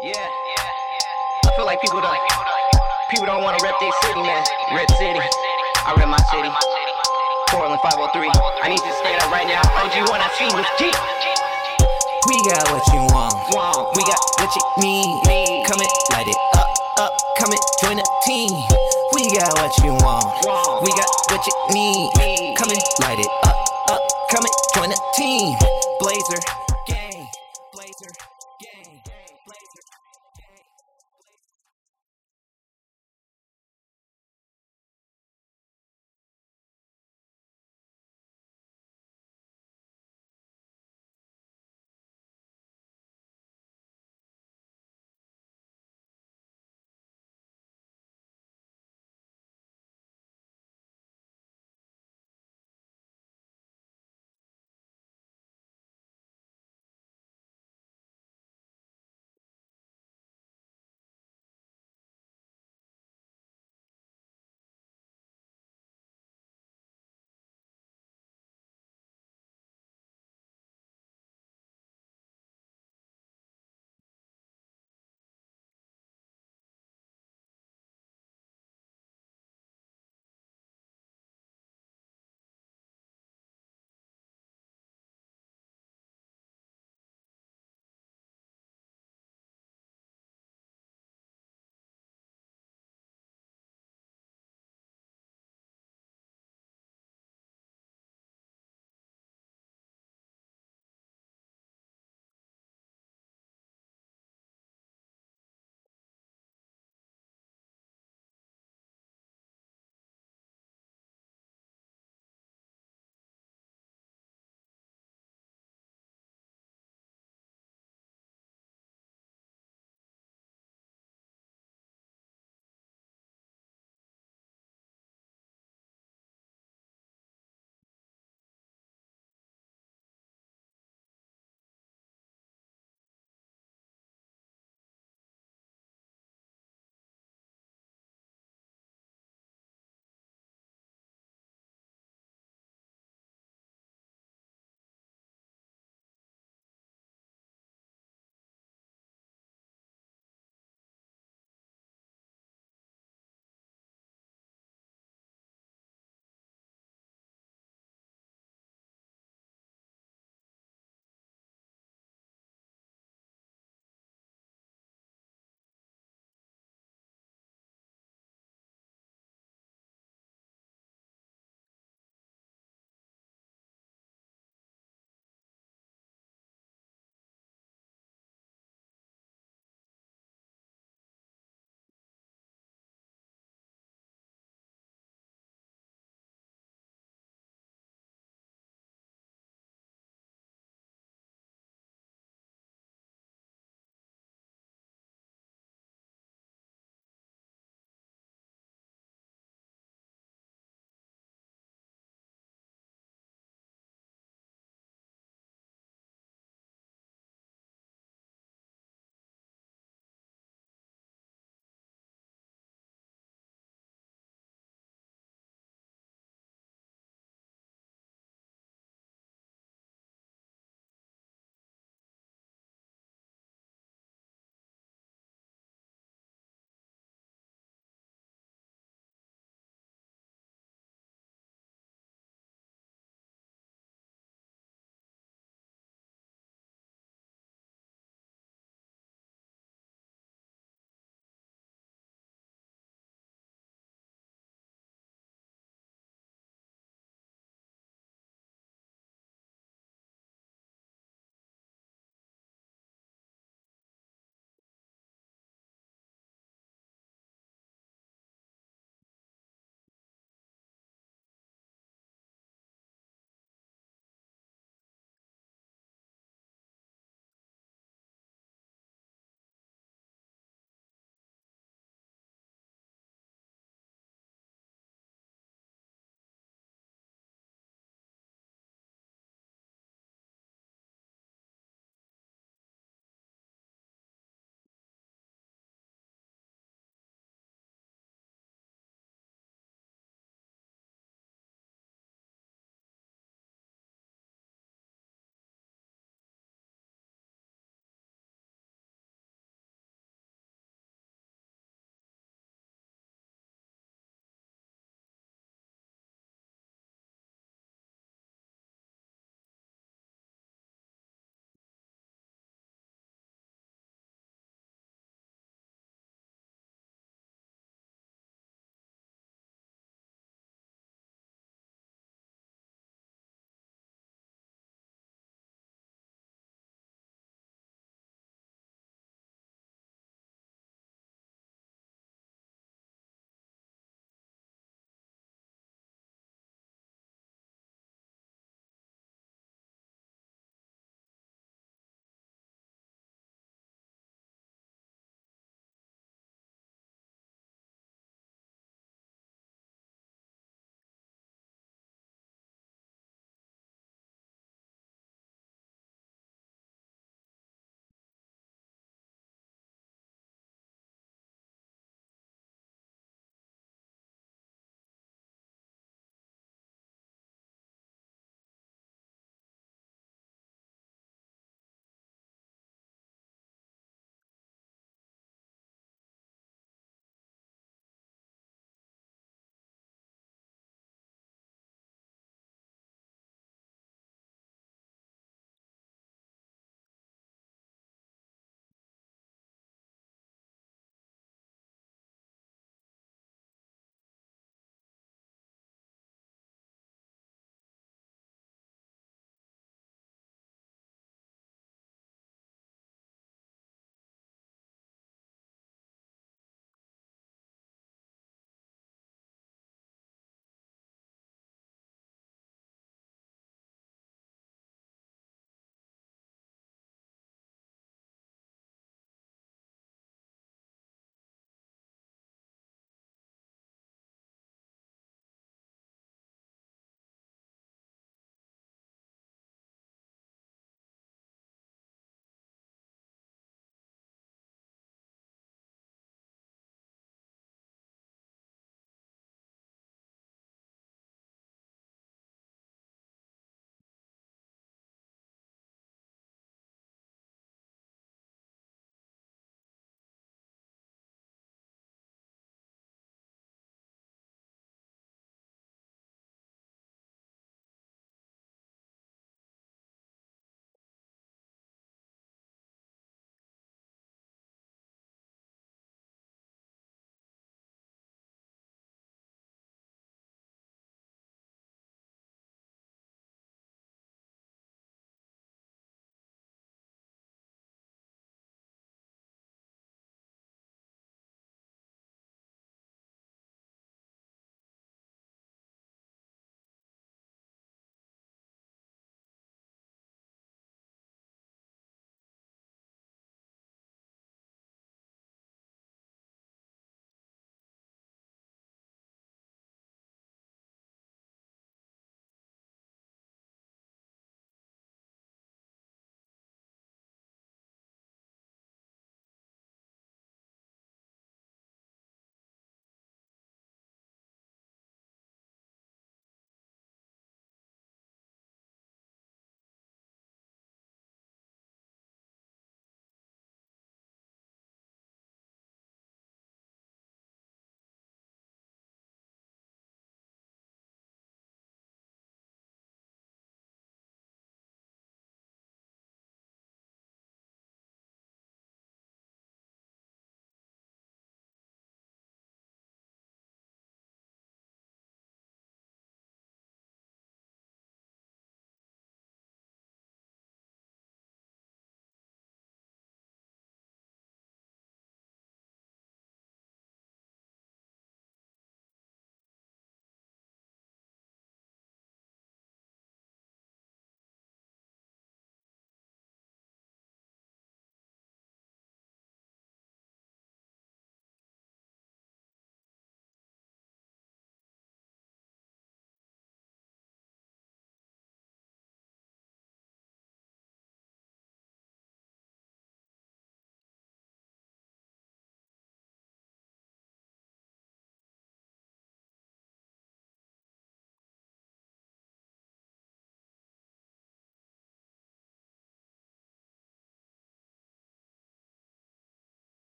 Yeah, I feel like people don't people don't want to rep their city, man. Rep city. I rep my city. Portland 503. I need to say that right now. OG one I see with G. We got what you want. We got what you need. Come and light it up, up. Come and join the team. We got what you want. Want. We got what you need. Come and light it up, up. Come and join the team. Blazer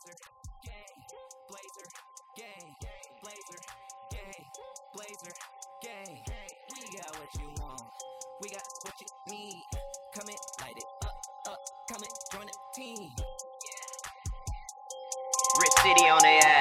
Blazer, gang. Blazer, gang. Blazer, gang. Blazer, gang. We got what you want. We got what you need. Come and light it up, up. Come and join the team. Rich City on the ass.